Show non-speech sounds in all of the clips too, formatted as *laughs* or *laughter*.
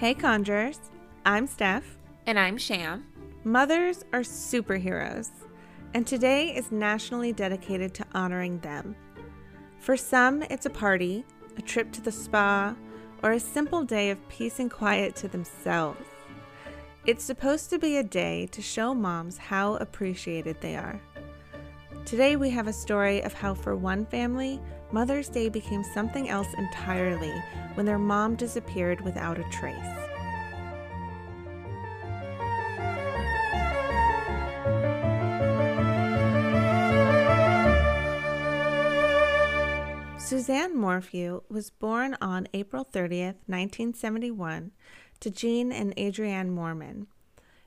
Hey, Conjurers. I'm Steph. And I'm Sham. Mothers are superheroes, and today is nationally dedicated to honoring them. For some, it's a party, a trip to the spa, or a simple day of peace and quiet to themselves. It's supposed to be a day to show moms how appreciated they are. Today, we have a story of how, for one family, Mother's Day became something else entirely when their mom disappeared without a trace. Suzanne Morphew was born on April 30th, 1971, to Gene and Adrienne Moorman.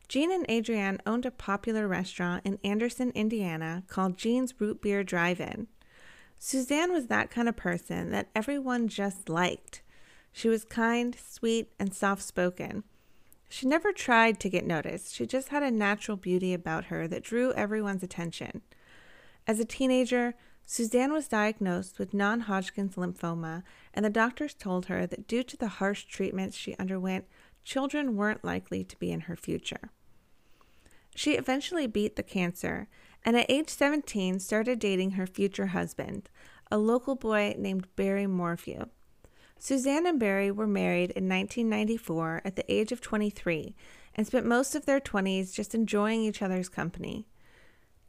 Gene and Adrienne owned a popular restaurant in Anderson, Indiana called Gene's Root Beer Drive In. Suzanne was that kind of person that everyone just liked. She was kind, sweet, and soft spoken. She never tried to get noticed. She just had a natural beauty about her that drew everyone's attention. As a teenager, Suzanne was diagnosed with non Hodgkin's lymphoma, and the doctors told her that due to the harsh treatments she underwent, children weren't likely to be in her future. She eventually beat the cancer and at age 17 started dating her future husband, a local boy named Barry Morphew. Suzanne and Barry were married in 1994 at the age of 23 and spent most of their 20s just enjoying each other's company.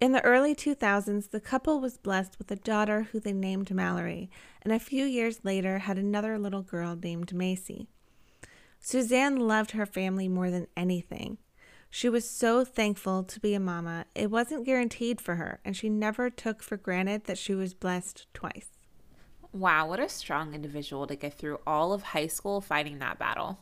In the early 2000s, the couple was blessed with a daughter who they named Mallory, and a few years later had another little girl named Macy. Suzanne loved her family more than anything. She was so thankful to be a mama. It wasn't guaranteed for her, and she never took for granted that she was blessed twice. Wow, what a strong individual to get through all of high school fighting that battle.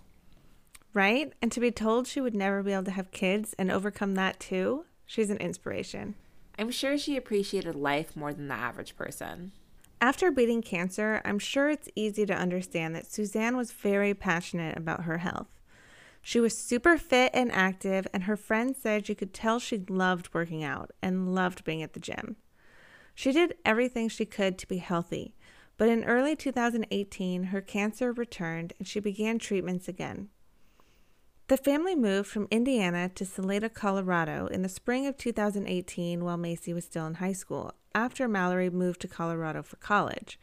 Right? And to be told she would never be able to have kids and overcome that too, she's an inspiration. I'm sure she appreciated life more than the average person. After beating cancer, I'm sure it's easy to understand that Suzanne was very passionate about her health. She was super fit and active, and her friends said you could tell she loved working out and loved being at the gym. She did everything she could to be healthy, but in early 2018, her cancer returned and she began treatments again. The family moved from Indiana to Salida, Colorado in the spring of 2018 while Macy was still in high school, after Mallory moved to Colorado for college.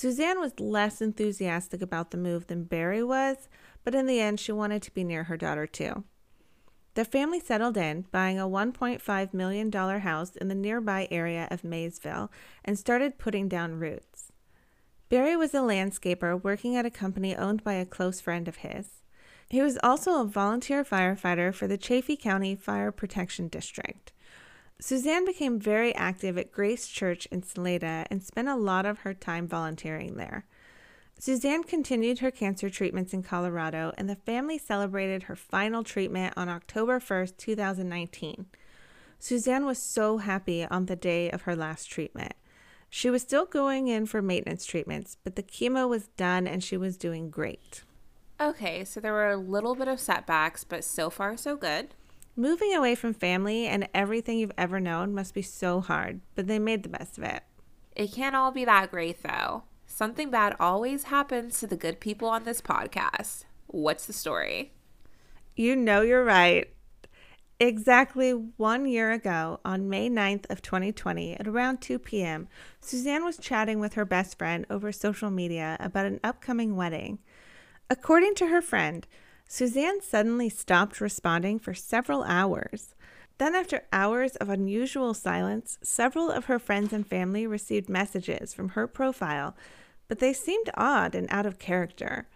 Suzanne was less enthusiastic about the move than Barry was, but in the end, she wanted to be near her daughter too. The family settled in, buying a $1.5 million house in the nearby area of Maysville, and started putting down roots. Barry was a landscaper working at a company owned by a close friend of his. He was also a volunteer firefighter for the Chaffee County Fire Protection District. Suzanne became very active at Grace Church in Salida and spent a lot of her time volunteering there. Suzanne continued her cancer treatments in Colorado, and the family celebrated her final treatment on October 1st, 2019. Suzanne was so happy on the day of her last treatment. She was still going in for maintenance treatments, but the chemo was done and she was doing great. Okay, so there were a little bit of setbacks, but so far so good. Moving away from family and everything you've ever known must be so hard, but they made the best of it. It can't all be that great, though. Something bad always happens to the good people on this podcast. What's the story? You know you're right. Exactly one year ago, on May 9th of 2020, at around 2 p.m., Suzanne was chatting with her best friend over social media about an upcoming wedding. According to her friend, Suzanne suddenly stopped responding for several hours. Then, after hours of unusual silence, several of her friends and family received messages from her profile but they seemed odd and out of character.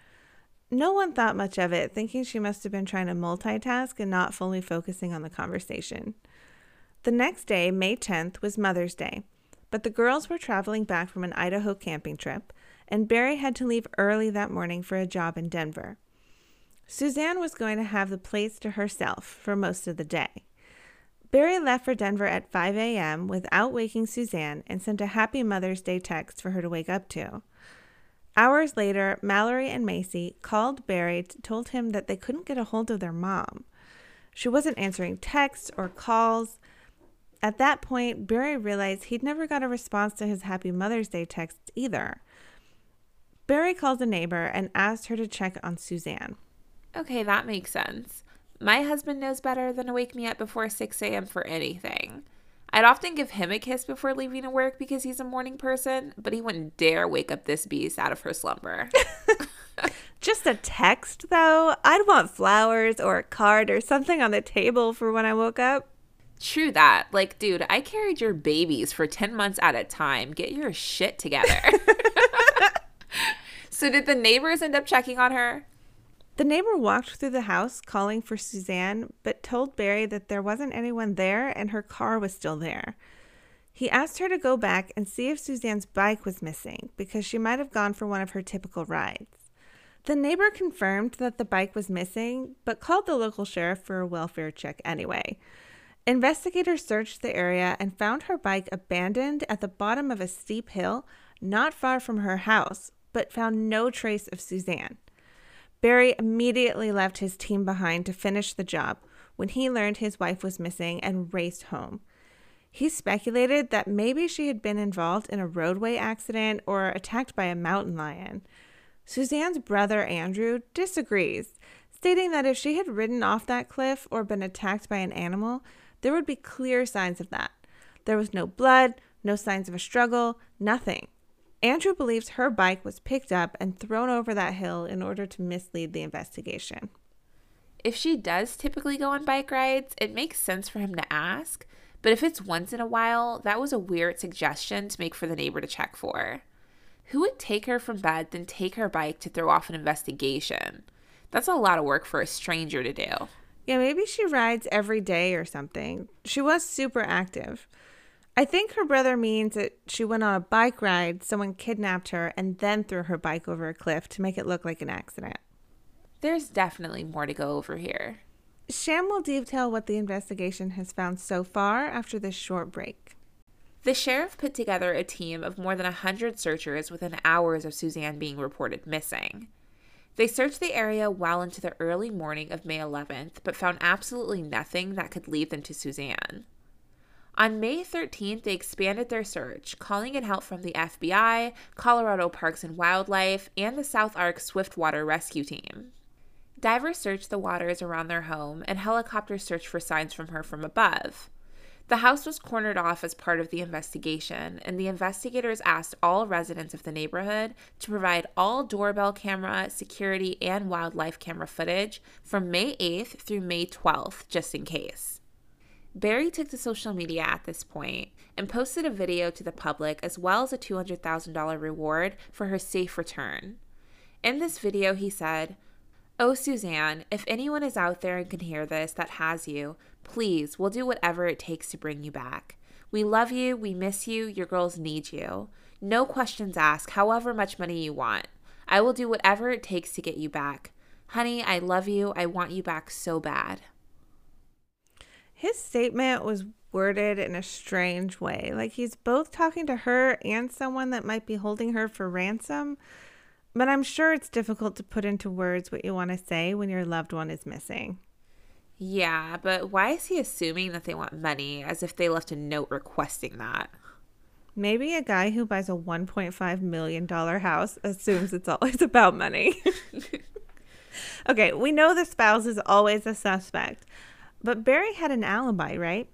No one thought much of it, thinking she must have been trying to multitask and not fully focusing on the conversation. The next day, May 10th, was Mother's Day, but the girls were traveling back from an Idaho camping trip, and Barry had to leave early that morning for a job in Denver. Suzanne was going to have the place to herself for most of the day. Barry left for Denver at 5 a.m. without waking Suzanne and sent a Happy Mother's Day text for her to wake up to. Hours later, Mallory and Macy called Barry told him that they couldn't get a hold of their mom. She wasn't answering texts or calls. At that point, Barry realized he'd never got a response to his Happy Mother's Day text either. Barry called a neighbor and asked her to check on Suzanne. Okay, that makes sense. My husband knows better than to wake me up before 6 a.m. for anything. I'd often give him a kiss before leaving to work because he's a morning person, but he wouldn't dare wake up this beast out of her slumber. *laughs* Just a text, though? I'd want flowers or a card or something on the table for when I woke up. True that. Like, dude, I carried your babies for 10 months at a time. Get your shit together. *laughs* *laughs* so, did the neighbors end up checking on her? The neighbor walked through the house calling for Suzanne, but told Barry that there wasn't anyone there and her car was still there. He asked her to go back and see if Suzanne's bike was missing because she might have gone for one of her typical rides. The neighbor confirmed that the bike was missing, but called the local sheriff for a welfare check anyway. Investigators searched the area and found her bike abandoned at the bottom of a steep hill not far from her house, but found no trace of Suzanne. Barry immediately left his team behind to finish the job when he learned his wife was missing and raced home. He speculated that maybe she had been involved in a roadway accident or attacked by a mountain lion. Suzanne's brother Andrew disagrees, stating that if she had ridden off that cliff or been attacked by an animal, there would be clear signs of that. There was no blood, no signs of a struggle, nothing. Andrew believes her bike was picked up and thrown over that hill in order to mislead the investigation. If she does typically go on bike rides, it makes sense for him to ask, but if it's once in a while, that was a weird suggestion to make for the neighbor to check for. Who would take her from bed, then take her bike to throw off an investigation? That's a lot of work for a stranger to do. Yeah, maybe she rides every day or something. She was super active. I think her brother means that she went on a bike ride, someone kidnapped her, and then threw her bike over a cliff to make it look like an accident. There's definitely more to go over here. Sham will detail what the investigation has found so far after this short break. The sheriff put together a team of more than 100 searchers within hours of Suzanne being reported missing. They searched the area well into the early morning of May 11th, but found absolutely nothing that could lead them to Suzanne. On May 13th, they expanded their search, calling in help from the FBI, Colorado Parks and Wildlife, and the South Ark Swiftwater Rescue Team. Divers searched the waters around their home, and helicopters searched for signs from her from above. The house was cornered off as part of the investigation, and the investigators asked all residents of the neighborhood to provide all doorbell camera, security, and wildlife camera footage from May 8th through May 12th, just in case. Barry took to social media at this point and posted a video to the public as well as a $200,000 reward for her safe return. In this video, he said, Oh, Suzanne, if anyone is out there and can hear this that has you, Please, we'll do whatever it takes to bring you back. We love you, we miss you, your girls need you. No questions asked, however much money you want. I will do whatever it takes to get you back. Honey, I love you. I want you back so bad. His statement was worded in a strange way. Like he's both talking to her and someone that might be holding her for ransom. But I'm sure it's difficult to put into words what you want to say when your loved one is missing. Yeah, but why is he assuming that they want money as if they left a note requesting that? Maybe a guy who buys a $1.5 million house assumes it's always *laughs* about money. *laughs* okay, we know the spouse is always a suspect, but Barry had an alibi, right?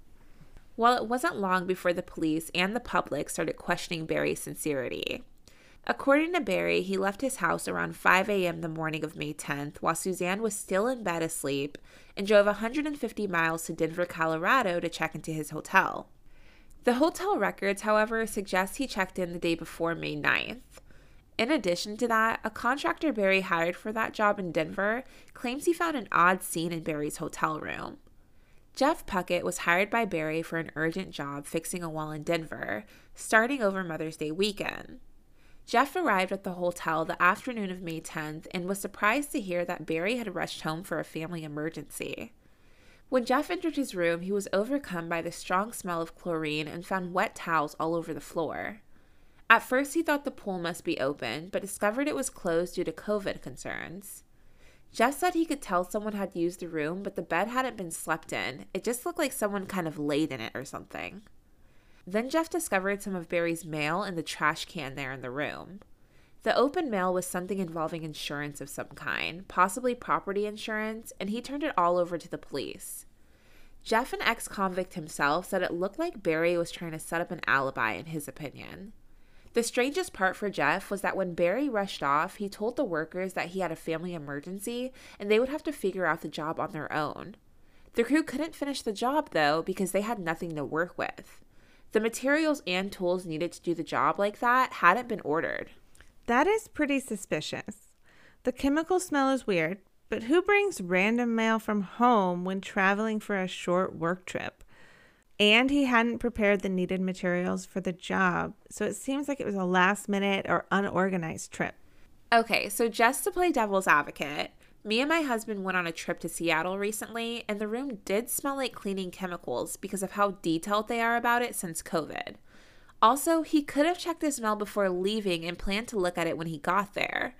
Well, it wasn't long before the police and the public started questioning Barry's sincerity. According to Barry, he left his house around 5 a.m. the morning of May 10th while Suzanne was still in bed asleep and drove 150 miles to Denver, Colorado to check into his hotel. The hotel records, however, suggest he checked in the day before May 9th. In addition to that, a contractor Barry hired for that job in Denver claims he found an odd scene in Barry's hotel room. Jeff Puckett was hired by Barry for an urgent job fixing a wall in Denver, starting over Mother's Day weekend. Jeff arrived at the hotel the afternoon of May 10th and was surprised to hear that Barry had rushed home for a family emergency. When Jeff entered his room, he was overcome by the strong smell of chlorine and found wet towels all over the floor. At first, he thought the pool must be open, but discovered it was closed due to COVID concerns. Jeff said he could tell someone had used the room, but the bed hadn't been slept in. It just looked like someone kind of laid in it or something. Then Jeff discovered some of Barry's mail in the trash can there in the room. The open mail was something involving insurance of some kind, possibly property insurance, and he turned it all over to the police. Jeff, an ex convict himself, said it looked like Barry was trying to set up an alibi, in his opinion. The strangest part for Jeff was that when Barry rushed off, he told the workers that he had a family emergency and they would have to figure out the job on their own. The crew couldn't finish the job, though, because they had nothing to work with. The materials and tools needed to do the job like that hadn't been ordered. That is pretty suspicious. The chemical smell is weird, but who brings random mail from home when traveling for a short work trip? And he hadn't prepared the needed materials for the job, so it seems like it was a last minute or unorganized trip. Okay, so just to play devil's advocate, me and my husband went on a trip to Seattle recently, and the room did smell like cleaning chemicals because of how detailed they are about it since COVID. Also, he could have checked the smell before leaving and planned to look at it when he got there.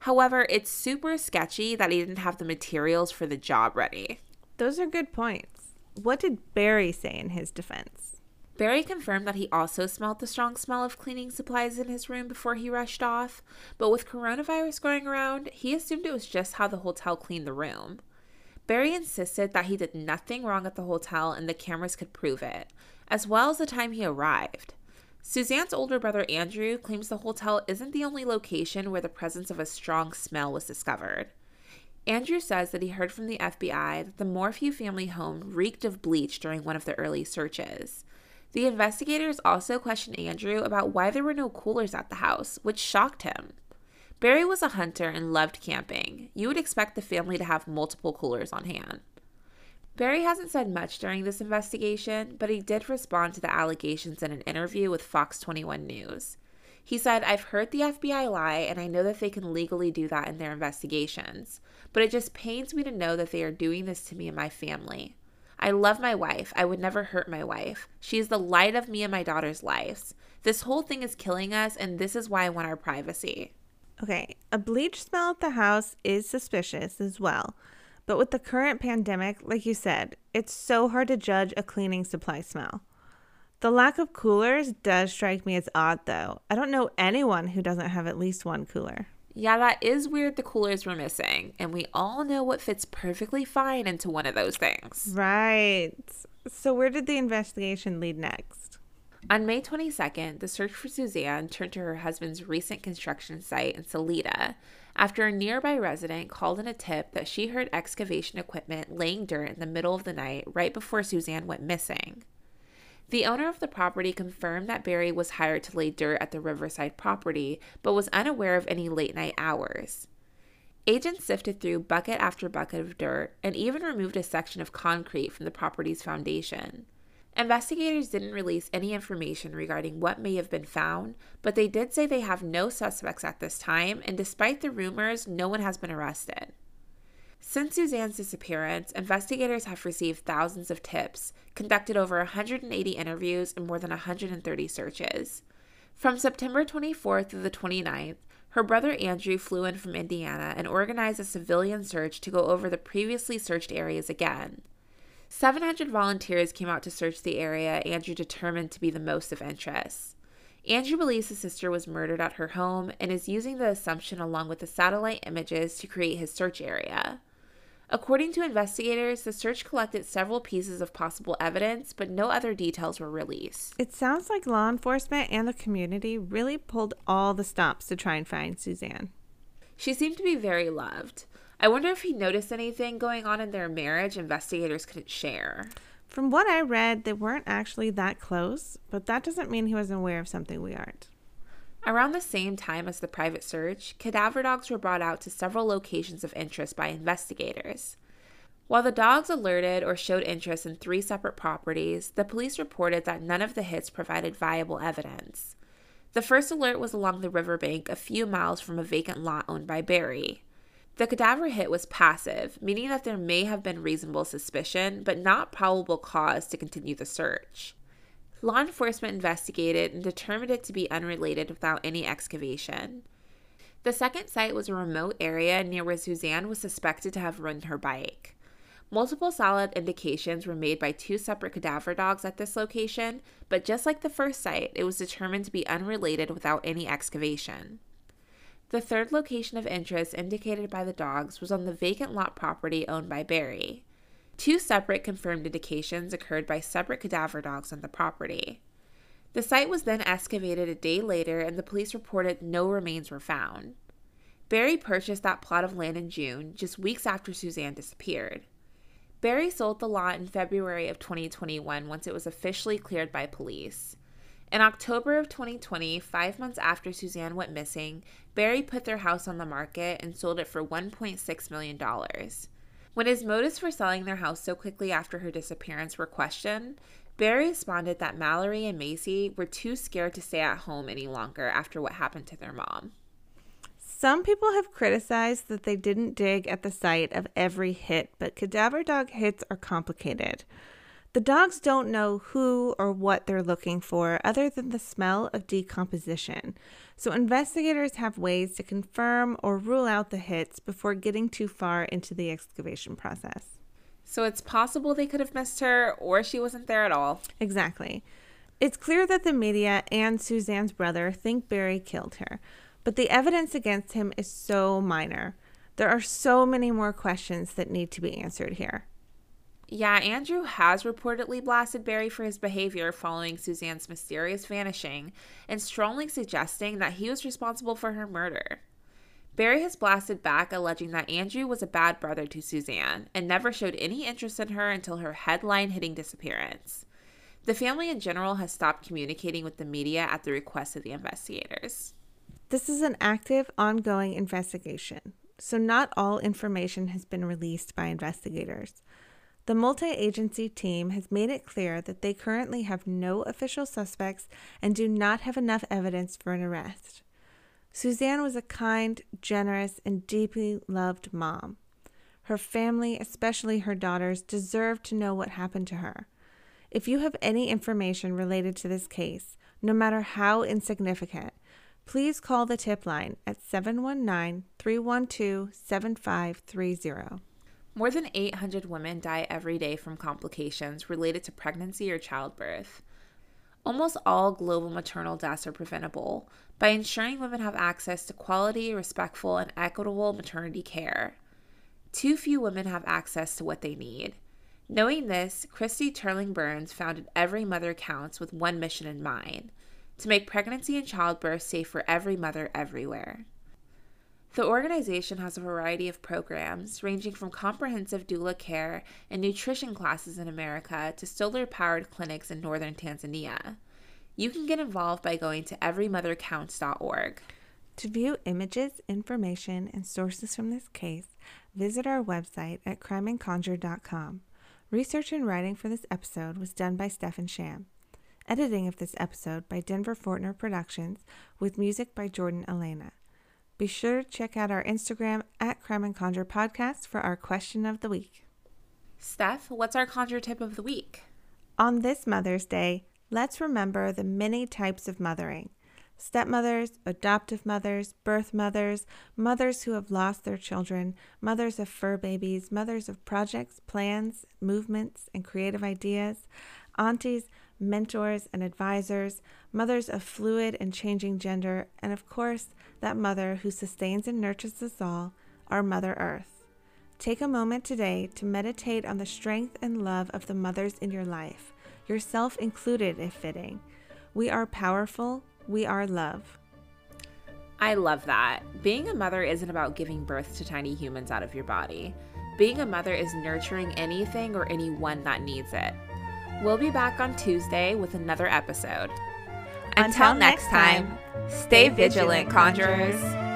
However, it's super sketchy that he didn't have the materials for the job ready. Those are good points. What did Barry say in his defense? Barry confirmed that he also smelled the strong smell of cleaning supplies in his room before he rushed off, but with coronavirus going around, he assumed it was just how the hotel cleaned the room. Barry insisted that he did nothing wrong at the hotel and the cameras could prove it, as well as the time he arrived. Suzanne's older brother Andrew claims the hotel isn't the only location where the presence of a strong smell was discovered. Andrew says that he heard from the FBI that the Morphew family home reeked of bleach during one of the early searches. The investigators also questioned Andrew about why there were no coolers at the house, which shocked him. Barry was a hunter and loved camping. You would expect the family to have multiple coolers on hand. Barry hasn't said much during this investigation, but he did respond to the allegations in an interview with Fox 21 News. He said, I've heard the FBI lie, and I know that they can legally do that in their investigations, but it just pains me to know that they are doing this to me and my family. I love my wife. I would never hurt my wife. She is the light of me and my daughter's lives. This whole thing is killing us, and this is why I want our privacy. Okay, a bleach smell at the house is suspicious as well. But with the current pandemic, like you said, it's so hard to judge a cleaning supply smell. The lack of coolers does strike me as odd, though. I don't know anyone who doesn't have at least one cooler. Yeah, that is weird the coolers were missing, and we all know what fits perfectly fine into one of those things. Right. So, where did the investigation lead next? On May 22nd, the search for Suzanne turned to her husband's recent construction site in Salida after a nearby resident called in a tip that she heard excavation equipment laying dirt in the middle of the night right before Suzanne went missing. The owner of the property confirmed that Barry was hired to lay dirt at the Riverside property, but was unaware of any late night hours. Agents sifted through bucket after bucket of dirt and even removed a section of concrete from the property's foundation. Investigators didn't release any information regarding what may have been found, but they did say they have no suspects at this time, and despite the rumors, no one has been arrested. Since Suzanne's disappearance, investigators have received thousands of tips, conducted over 180 interviews, and more than 130 searches. From September 24th through the 29th, her brother Andrew flew in from Indiana and organized a civilian search to go over the previously searched areas again. 700 volunteers came out to search the area Andrew determined to be the most of interest. Andrew believes his sister was murdered at her home and is using the assumption along with the satellite images to create his search area. According to investigators, the search collected several pieces of possible evidence, but no other details were released. It sounds like law enforcement and the community really pulled all the stops to try and find Suzanne. She seemed to be very loved. I wonder if he noticed anything going on in their marriage investigators couldn't share. From what I read, they weren't actually that close, but that doesn't mean he wasn't aware of something we aren't. Around the same time as the private search, cadaver dogs were brought out to several locations of interest by investigators. While the dogs alerted or showed interest in three separate properties, the police reported that none of the hits provided viable evidence. The first alert was along the riverbank a few miles from a vacant lot owned by Barry. The cadaver hit was passive, meaning that there may have been reasonable suspicion, but not probable cause to continue the search. Law enforcement investigated and determined it to be unrelated without any excavation. The second site was a remote area near where Suzanne was suspected to have ridden her bike. Multiple solid indications were made by two separate cadaver dogs at this location, but just like the first site, it was determined to be unrelated without any excavation. The third location of interest indicated by the dogs was on the vacant lot property owned by Barry. Two separate confirmed indications occurred by separate cadaver dogs on the property. The site was then excavated a day later, and the police reported no remains were found. Barry purchased that plot of land in June, just weeks after Suzanne disappeared. Barry sold the lot in February of 2021 once it was officially cleared by police. In October of 2020, five months after Suzanne went missing, Barry put their house on the market and sold it for $1.6 million. When his motives for selling their house so quickly after her disappearance were questioned, Barry responded that Mallory and Macy were too scared to stay at home any longer after what happened to their mom. Some people have criticized that they didn't dig at the site of every hit, but cadaver dog hits are complicated. The dogs don't know who or what they're looking for other than the smell of decomposition. So investigators have ways to confirm or rule out the hits before getting too far into the excavation process. So it's possible they could have missed her or she wasn't there at all. Exactly. It's clear that the media and Suzanne's brother think Barry killed her, but the evidence against him is so minor. There are so many more questions that need to be answered here. Yeah, Andrew has reportedly blasted Barry for his behavior following Suzanne's mysterious vanishing and strongly suggesting that he was responsible for her murder. Barry has blasted back, alleging that Andrew was a bad brother to Suzanne and never showed any interest in her until her headline hitting disappearance. The family in general has stopped communicating with the media at the request of the investigators. This is an active, ongoing investigation, so not all information has been released by investigators. The multi agency team has made it clear that they currently have no official suspects and do not have enough evidence for an arrest. Suzanne was a kind, generous, and deeply loved mom. Her family, especially her daughters, deserve to know what happened to her. If you have any information related to this case, no matter how insignificant, please call the tip line at 719 312 7530. More than 800 women die every day from complications related to pregnancy or childbirth. Almost all global maternal deaths are preventable by ensuring women have access to quality, respectful, and equitable maternity care. Too few women have access to what they need. Knowing this, Christy Turlington Burns founded Every Mother Counts with one mission in mind to make pregnancy and childbirth safe for every mother everywhere. The organization has a variety of programs, ranging from comprehensive doula care and nutrition classes in America to solar powered clinics in northern Tanzania. You can get involved by going to everymothercounts.org. To view images, information, and sources from this case, visit our website at crimeandconjure.com. Research and writing for this episode was done by Steph and Sham. Editing of this episode by Denver Fortner Productions with music by Jordan Elena. Be sure to check out our Instagram at Crime and Conjure Podcast for our question of the week. Steph, what's our conjure tip of the week? On this Mother's Day, let's remember the many types of mothering stepmothers, adoptive mothers, birth mothers, mothers who have lost their children, mothers of fur babies, mothers of projects, plans, movements, and creative ideas, aunties, mentors, and advisors, mothers of fluid and changing gender, and of course, that mother who sustains and nurtures us all, our Mother Earth. Take a moment today to meditate on the strength and love of the mothers in your life, yourself included if fitting. We are powerful, we are love. I love that. Being a mother isn't about giving birth to tiny humans out of your body. Being a mother is nurturing anything or anyone that needs it. We'll be back on Tuesday with another episode. Until, Until next time, stay vigilant, conjurers.